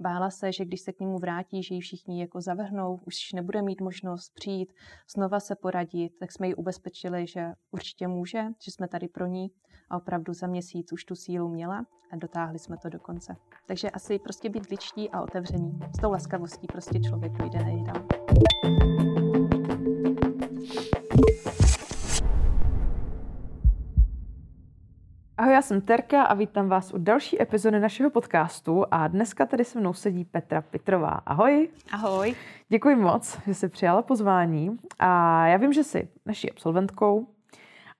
Bála se, že když se k němu vrátí, že ji všichni jako zavrhnou, už nebude mít možnost přijít, znova se poradit, tak jsme ji ubezpečili, že určitě může, že jsme tady pro ní a opravdu za měsíc už tu sílu měla a dotáhli jsme to do konce. Takže asi prostě být ličtí a otevření. S tou laskavostí prostě člověk dojde nejdál. Ahoj, já jsem Terka a vítám vás u další epizody našeho podcastu a dneska tady se mnou sedí Petra Pitrová. Ahoj. Ahoj. Děkuji moc, že jsi přijala pozvání a já vím, že jsi naší absolventkou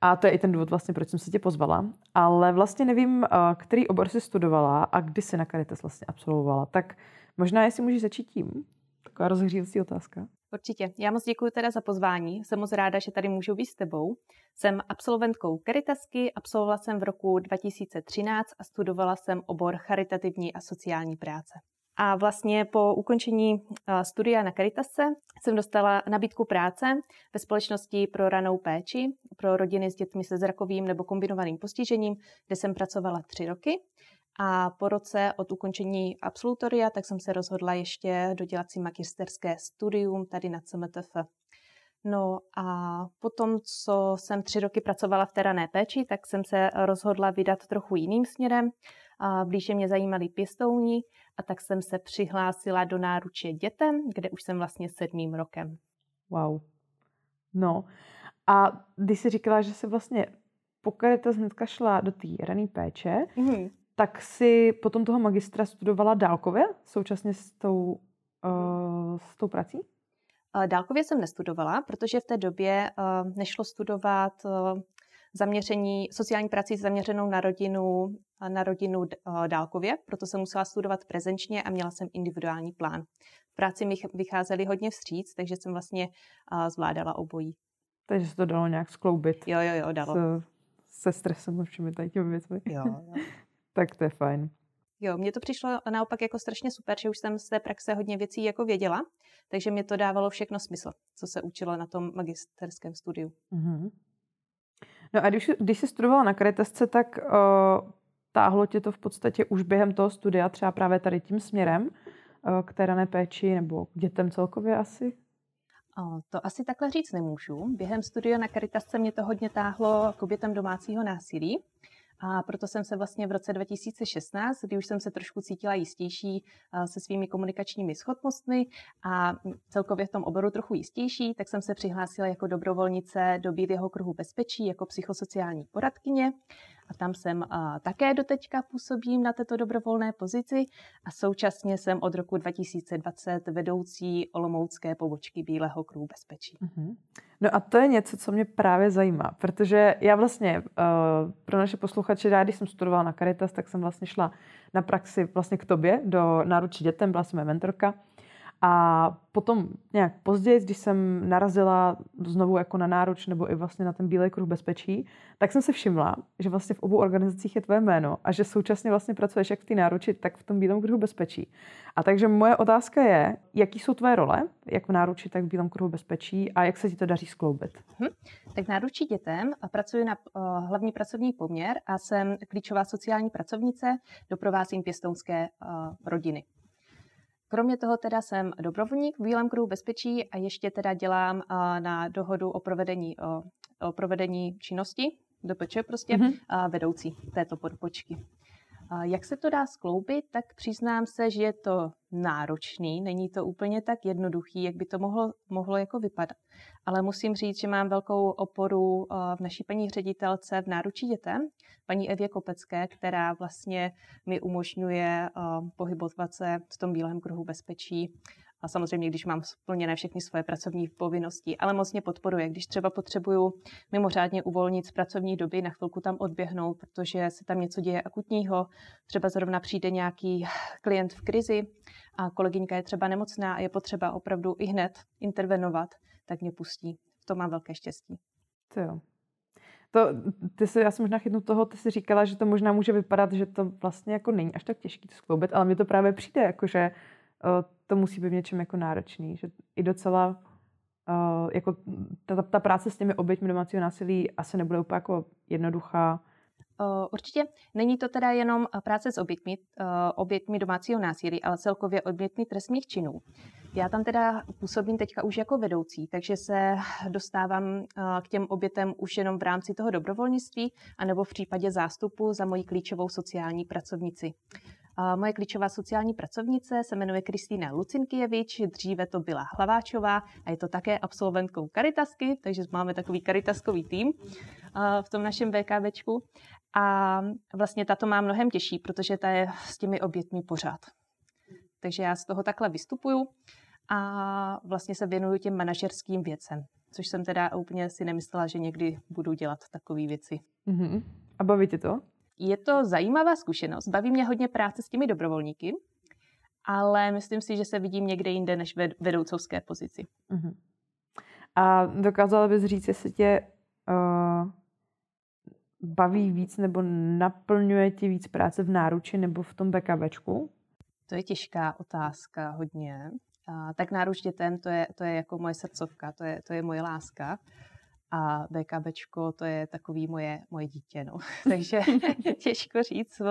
a to je i ten důvod vlastně, proč jsem se tě pozvala, ale vlastně nevím, eh, který obor jsi studovala a kdy jsi na Caritas vlastně absolvovala, tak možná jestli můžeš začít tím. Taková rozhřívací otázka. Určitě. Já moc děkuji teda za pozvání. Jsem moc ráda, že tady můžu být s tebou. Jsem absolventkou Caritasky, absolvovala jsem v roku 2013 a studovala jsem obor charitativní a sociální práce. A vlastně po ukončení eh, studia na Caritasce jsem dostala nabídku práce ve společnosti pro ranou péči pro rodiny s dětmi se zrakovým nebo kombinovaným postižením, kde jsem pracovala tři roky. A po roce od ukončení absolutoria, tak jsem se rozhodla ještě dodělat si magisterské studium tady na CMTF. No a potom, co jsem tři roky pracovala v terané péči, tak jsem se rozhodla vydat trochu jiným směrem. A blíže mě zajímali pěstouni a tak jsem se přihlásila do náruče dětem, kde už jsem vlastně sedmým rokem. Wow. No a když jsi říkala, že se vlastně po Caritas hnedka šla do té rané péče, mm-hmm tak si potom toho magistra studovala dálkově, současně s tou, uh, s tou prací? Dálkově jsem nestudovala, protože v té době uh, nešlo studovat uh, zaměření, sociální prací zaměřenou na rodinu, na rodinu dálkově, proto jsem musela studovat prezenčně a měla jsem individuální plán. V práci mi vycházely hodně vstříc, takže jsem vlastně zvládala obojí. Takže se to dalo nějak skloubit. Jo, jo, jo, dalo. Se, se stresem a všemi tady těmi věcmi. Jo, jo. Tak to je fajn. Jo, mně to přišlo naopak jako strašně super, že už jsem z té praxe hodně věcí jako věděla, takže mě to dávalo všechno smysl, co se učilo na tom magisterském studiu. Mm-hmm. No a když, když jsi studovala na Caritasce, tak uh, táhlo tě to v podstatě už během toho studia třeba právě tady tím směrem uh, k té rané péči nebo k dětem celkově asi? O, to asi takhle říct nemůžu. Během studia na Caritasce mě to hodně táhlo k obětem domácího násilí. A proto jsem se vlastně v roce 2016, kdy už jsem se trošku cítila jistější se svými komunikačními schopnostmi a celkově v tom oboru trochu jistější, tak jsem se přihlásila jako dobrovolnice do Bílého kruhu bezpečí jako psychosociální poradkyně a tam jsem také doteďka působím na této dobrovolné pozici a současně jsem od roku 2020 vedoucí Olomoucké pobočky Bílého kruhu bezpečí. Mm-hmm. No a to je něco, co mě právě zajímá, protože já vlastně uh, pro naše posluchače, já když jsem studovala na Caritas, tak jsem vlastně šla na praxi vlastně k tobě do náručí dětem, byla jsem mentorka a potom nějak později, když jsem narazila znovu jako na náruč nebo i vlastně na ten Bílý kruh bezpečí, tak jsem se všimla, že vlastně v obou organizacích je tvoje jméno a že současně vlastně pracuješ jak v té náruči, tak v tom Bílém kruhu bezpečí. A takže moje otázka je, jaký jsou tvoje role, jak v náruči, tak v Bílém kruhu bezpečí a jak se ti to daří skloubit? Hm. Tak náručí dětem pracuji na uh, hlavní pracovní poměr a jsem klíčová sociální pracovnice, doprovázím pěstounské uh, rodiny. Kromě toho teda jsem dobrovolník v Bílém kruhu bezpečí a ještě teda dělám na dohodu o provedení, o, o provedení činnosti, DPČ prostě, mm-hmm. vedoucí této podpočky. Jak se to dá skloubit, tak přiznám se, že je to náročný, není to úplně tak jednoduchý, jak by to mohlo, mohlo jako vypadat. Ale musím říct, že mám velkou oporu eh, v naší paní ředitelce v náručí dětem, paní Evě Kopecké, která vlastně mi umožňuje eh, pohybovat se v tom bílém kruhu bezpečí a samozřejmě, když mám splněné všechny svoje pracovní povinnosti, ale moc mě podporuje. Když třeba potřebuju mimořádně uvolnit z pracovní doby, na chvilku tam odběhnout, protože se tam něco děje akutního, třeba zrovna přijde nějaký klient v krizi a kolegyňka je třeba nemocná a je potřeba opravdu i hned intervenovat, tak mě pustí. V tom mám velké štěstí. To jo. To, ty si, já jsem možná chytnu toho, ty si říkala, že to možná může vypadat, že to vlastně jako není až tak těžký to skloubit, ale mně to právě přijde, jako že to musí být v něčem jako náročný, že i docela uh, jako ta, ta práce s těmi oběťmi domácího násilí asi nebude úplně jako jednoduchá. určitě. Není to teda jenom práce s oběťmi, oběťmi domácího násilí, ale celkově oběťmi trestných činů. Já tam teda působím teďka už jako vedoucí, takže se dostávám k těm obětem už jenom v rámci toho dobrovolnictví, anebo v případě zástupu za moji klíčovou sociální pracovnici. Moje klíčová sociální pracovnice se jmenuje Kristýna Lucinkievič, dříve to byla Hlaváčová a je to také absolventkou Karitasky, takže máme takový karitaskový tým v tom našem VKBčku. A vlastně tato má mnohem těžší, protože ta je s těmi obětmi pořád. Takže já z toho takhle vystupuju a vlastně se věnuju těm manažerským věcem, což jsem teda úplně si nemyslela, že někdy budu dělat takové věci. Uh-huh. A baví tě to? Je to zajímavá zkušenost. Baví mě hodně práce s těmi dobrovolníky, ale myslím si, že se vidím někde jinde než ve vedoucovské pozici. Uh-huh. A dokázala bys říct, jestli tě uh, baví víc nebo naplňuje ti víc práce v náruči nebo v tom BKBčku? To je těžká otázka hodně. A, tak náruč dětem, to je, to je jako moje srdcovka, to je, to je moje láska. A BKBčko, to je takový moje, moje dítě, no. Takže těžko říct,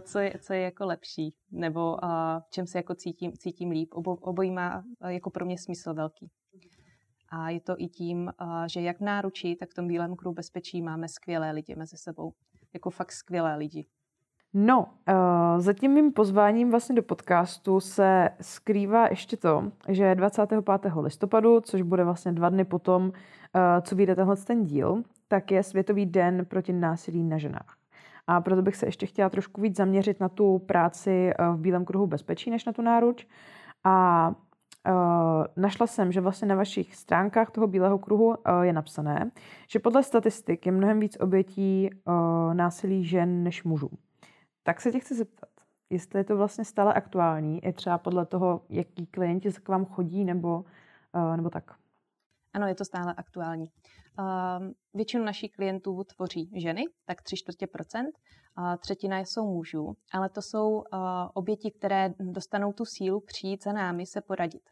co je, co je jako lepší, nebo v čem se jako cítím, cítím líp. Obo, obojí má jako pro mě smysl velký. A je to i tím, že jak v náručí, tak v tom Bílém kruhu bezpečí máme skvělé lidi mezi sebou. Jako fakt skvělé lidi. No, uh, za tím mým pozváním vlastně do podcastu se skrývá ještě to, že 25. listopadu, což bude vlastně dva dny potom, uh, co vyjde tenhle ten díl, tak je Světový den proti násilí na ženách. A proto bych se ještě chtěla trošku víc zaměřit na tu práci v Bílém kruhu bezpečí, než na tu náruč. A Uh, našla jsem, že vlastně na vašich stránkách toho Bílého kruhu uh, je napsané, že podle statistik je mnohem víc obětí uh, násilí žen než mužů. Tak se tě chci zeptat, jestli je to vlastně stále aktuální, i třeba podle toho, jaký klienti k vám chodí, nebo, uh, nebo tak. Ano, je to stále aktuální. Uh, většinu našich klientů tvoří ženy, tak tři čtvrtě procent, a třetina jsou mužů, ale to jsou uh, oběti, které dostanou tu sílu přijít za námi se poradit.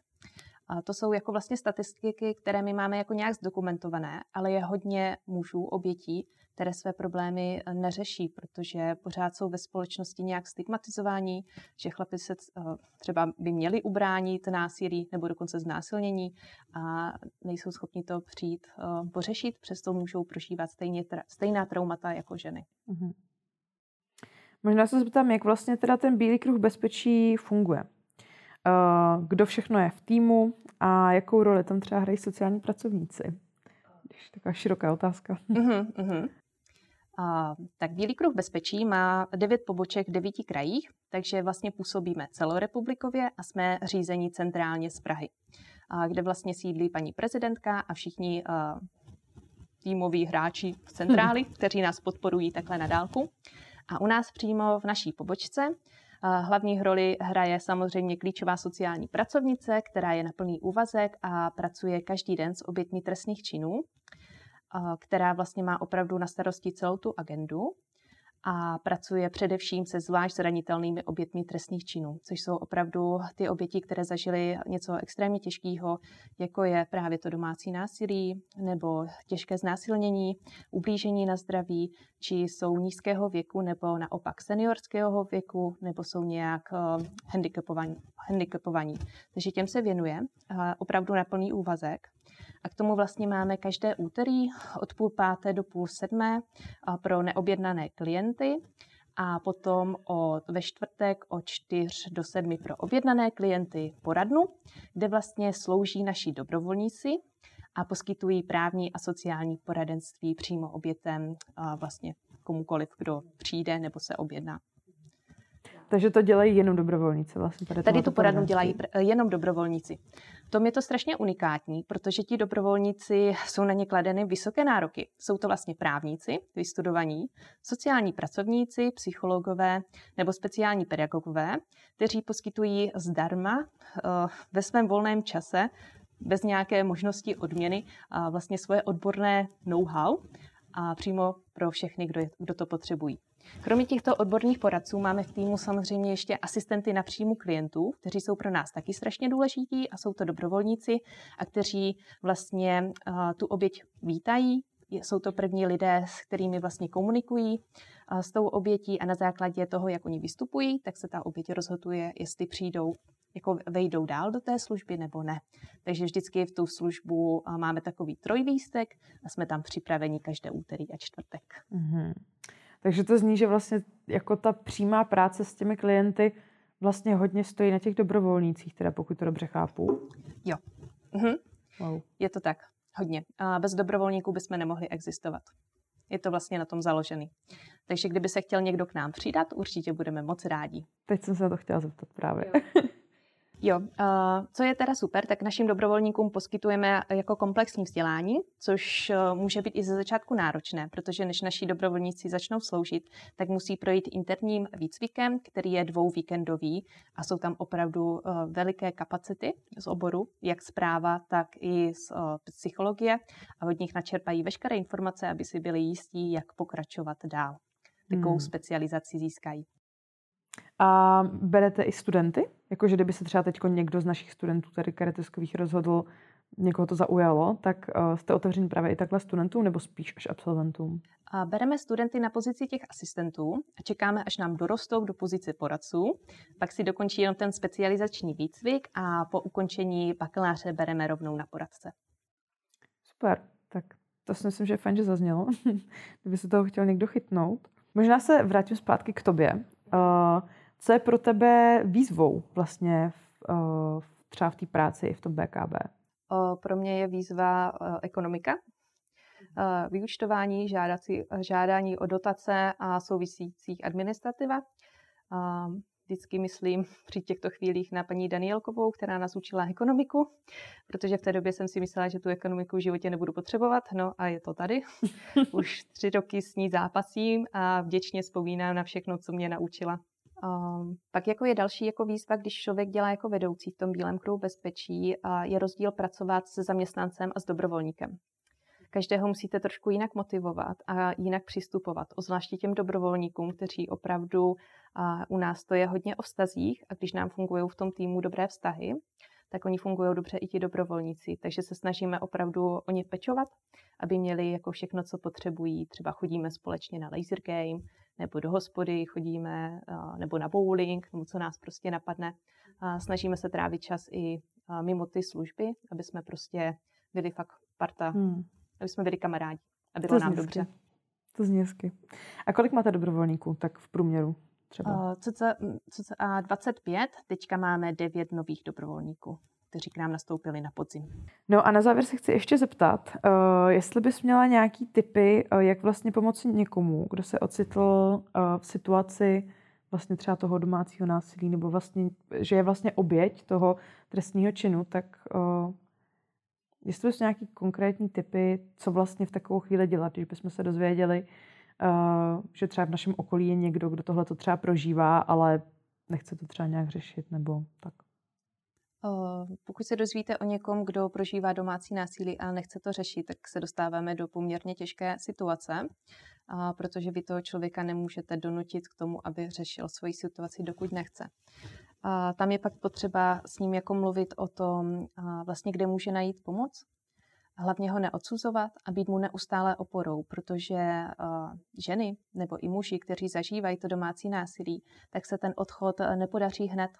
A to jsou jako vlastně statistiky, které my máme jako nějak zdokumentované, ale je hodně mužů, obětí, které své problémy eh, neřeší, protože pořád jsou ve společnosti nějak stigmatizování, že chlapi se eh, třeba by měli ubránit násilí nebo dokonce znásilnění a nejsou schopni to přijít eh, pořešit, přesto můžou prožívat stejně, stejná traumata jako ženy. Mm-hmm. Možná se zeptám, jak vlastně teda ten Bílý kruh bezpečí funguje. Kdo všechno je v týmu a jakou roli tam třeba hrají sociální pracovníci? Když taková široká otázka. Uh-huh, uh-huh. A, tak Bílý kruh bezpečí má devět poboček v devíti krajích, takže vlastně působíme celorepublikově a jsme řízení centrálně z Prahy, a, kde vlastně sídlí paní prezidentka a všichni a, týmoví hráči z centrály, hmm. kteří nás podporují takhle na dálku. A u nás přímo v naší pobočce Hlavní roli hraje samozřejmě klíčová sociální pracovnice, která je na plný úvazek a pracuje každý den s obětmi trestných činů která vlastně má opravdu na starosti celou tu agendu a pracuje především se zvlášť zranitelnými obětmi trestných činů, což jsou opravdu ty oběti, které zažily něco extrémně těžkého, jako je právě to domácí násilí nebo těžké znásilnění, ublížení na zdraví, či jsou nízkého věku nebo naopak seniorského věku, nebo jsou nějak uh, handicapovaní, handicapovaní. Takže těm se věnuje uh, opravdu na plný úvazek. A k tomu vlastně máme každé úterý od půl páté do půl sedmé pro neobjednané klienty a potom od, ve čtvrtek od 4 do 7 pro objednané klienty poradnu, kde vlastně slouží naši dobrovolníci a poskytují právní a sociální poradenství přímo obětem vlastně komukoliv, kdo přijde nebo se objedná. Takže to dělají jenom dobrovolníci vlastně. Tady, tady tu poradnu dělají jenom dobrovolníci. Tom je to strašně unikátní, protože ti dobrovolníci jsou na ně kladeny vysoké nároky. Jsou to vlastně právníci, vystudovaní, sociální pracovníci, psychologové nebo speciální pedagogové, kteří poskytují zdarma uh, ve svém volném čase bez nějaké možnosti odměny vlastně svoje odborné know-how a přímo pro všechny, kdo, kdo to potřebují. Kromě těchto odborných poradců máme v týmu samozřejmě ještě asistenty na příjmu klientů, kteří jsou pro nás taky strašně důležití a jsou to dobrovolníci a kteří vlastně uh, tu oběť vítají, jsou to první lidé, s kterými vlastně komunikují s tou obětí a na základě toho, jak oni vystupují, tak se ta oběť rozhoduje, jestli přijdou jako vejdou dál do té služby nebo ne. Takže vždycky v tu službu máme takový trojvýstek a jsme tam připraveni každé úterý a čtvrtek. Mm-hmm. Takže to zní, že vlastně jako ta přímá práce s těmi klienty vlastně hodně stojí na těch dobrovolnících, teda pokud to dobře chápu. Jo. Mhm. Wow. Je to tak, hodně. A bez dobrovolníků bychom nemohli existovat. Je to vlastně na tom založený. Takže kdyby se chtěl někdo k nám přidat, určitě budeme moc rádi. Teď jsem se to chtěla zeptat právě. Jo, co je teda super, tak našim dobrovolníkům poskytujeme jako komplexní vzdělání, což e, může být i ze začátku náročné, protože než naši dobrovolníci začnou sloužit, tak musí projít interním výcvikem, který je dvouvíkendový a jsou tam opravdu e, veliké kapacity z oboru, jak zpráva, tak i z psychologie a od nich načerpají veškeré informace, aby si byli jistí, jak pokračovat dál. Takovou hmm. specializaci získají. A berete i studenty? Jakože kdyby se třeba teď někdo z našich studentů tady kareteskových rozhodl, někoho to zaujalo, tak uh, jste otevření právě i takhle studentům nebo spíš až absolventům? A bereme studenty na pozici těch asistentů a čekáme, až nám dorostou do pozice poradců. Pak si dokončí jenom ten specializační výcvik a po ukončení bakaláře bereme rovnou na poradce. Super, tak to si myslím, že je fajn, že zaznělo. Kdyby se toho chtěl někdo chytnout. Možná se vrátím zpátky k tobě. Uh, co je pro tebe výzvou vlastně v, uh, třeba v té práci v tom BKB? Pro mě je výzva ekonomika, vyučtování, žádací, žádání o dotace a souvisících administrativa. Vždycky myslím při těchto chvílích na paní Danielkovou, která nás učila ekonomiku, protože v té době jsem si myslela, že tu ekonomiku v životě nebudu potřebovat. No a je to tady. Už tři roky s ní zápasím a vděčně vzpomínám na všechno, co mě naučila. Pak jako je další jako výzva, když člověk dělá jako vedoucí v tom bílém kruhu bezpečí, a je rozdíl pracovat se zaměstnancem a s dobrovolníkem. Každého musíte trošku jinak motivovat a jinak přistupovat, ozvláště těm dobrovolníkům, kteří opravdu a u nás to je hodně o vztazích a když nám fungují v tom týmu dobré vztahy, tak oni fungují dobře i ti dobrovolníci. Takže se snažíme opravdu o ně pečovat, aby měli jako všechno, co potřebují. Třeba chodíme společně na laser game, nebo do hospody chodíme, nebo na bowling, nebo co nás prostě napadne. Snažíme se trávit čas i mimo ty služby, aby jsme prostě byli fakt parta, hmm. aby jsme byli kamarádi, aby bylo nám hezky. dobře. To zní hezky. A kolik máte dobrovolníků tak v průměru? Třeba? Co, co, co, a 25, teďka máme 9 nových dobrovolníků kteří k nám nastoupili na podzim. No a na závěr se chci ještě zeptat, uh, jestli bys měla nějaký typy, uh, jak vlastně pomoci někomu, kdo se ocitl uh, v situaci vlastně třeba toho domácího násilí, nebo vlastně, že je vlastně oběť toho trestního činu, tak uh, jestli bys nějaký konkrétní typy, co vlastně v takovou chvíli dělat, když bychom se dozvěděli, uh, že třeba v našem okolí je někdo, kdo tohle to třeba prožívá, ale nechce to třeba nějak řešit, nebo tak. Pokud se dozvíte o někom, kdo prožívá domácí násilí a nechce to řešit, tak se dostáváme do poměrně těžké situace, protože vy toho člověka nemůžete donutit k tomu, aby řešil svoji situaci, dokud nechce. A tam je pak potřeba s ním jako mluvit o tom, vlastně kde může najít pomoc, hlavně ho neodsuzovat a být mu neustále oporou, protože ženy nebo i muži, kteří zažívají to domácí násilí, tak se ten odchod nepodaří hned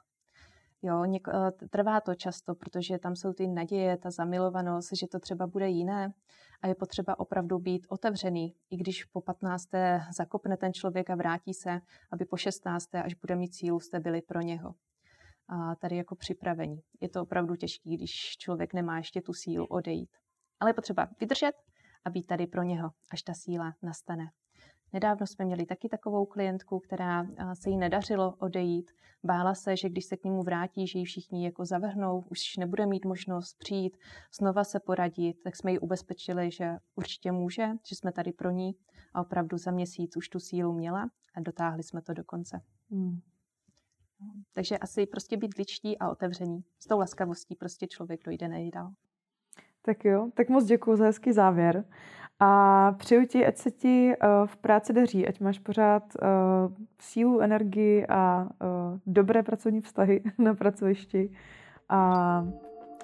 Jo, něk, eh, trvá to často, protože tam jsou ty naděje, ta zamilovanost, že to třeba bude jiné a je potřeba opravdu být otevřený, i když po 15. zakopne ten člověk a vrátí se, aby po 16. až bude mít sílu, jste byli pro něho. A tady jako připravení. Je to opravdu těžké, když člověk nemá ještě tu sílu odejít. Ale je potřeba vydržet a být tady pro něho, až ta síla nastane. Nedávno jsme měli taky takovou klientku, která se jí nedařilo odejít. Bála se, že když se k němu vrátí, že ji všichni jako zavrhnou, už nebude mít možnost přijít, znova se poradit, tak jsme ji ubezpečili, že určitě může, že jsme tady pro ní a opravdu za měsíc už tu sílu měla a dotáhli jsme to do konce. Hmm. Takže asi prostě být ličtí a otevření. S tou laskavostí prostě člověk dojde nejdál. Tak jo, tak moc děkuji za hezký závěr. A přeju ti, ať se ti uh, v práci daří, ať máš pořád uh, sílu, energii a uh, dobré pracovní vztahy na pracovišti. A,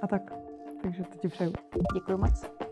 a tak. Takže to ti přeju. Děkuji moc.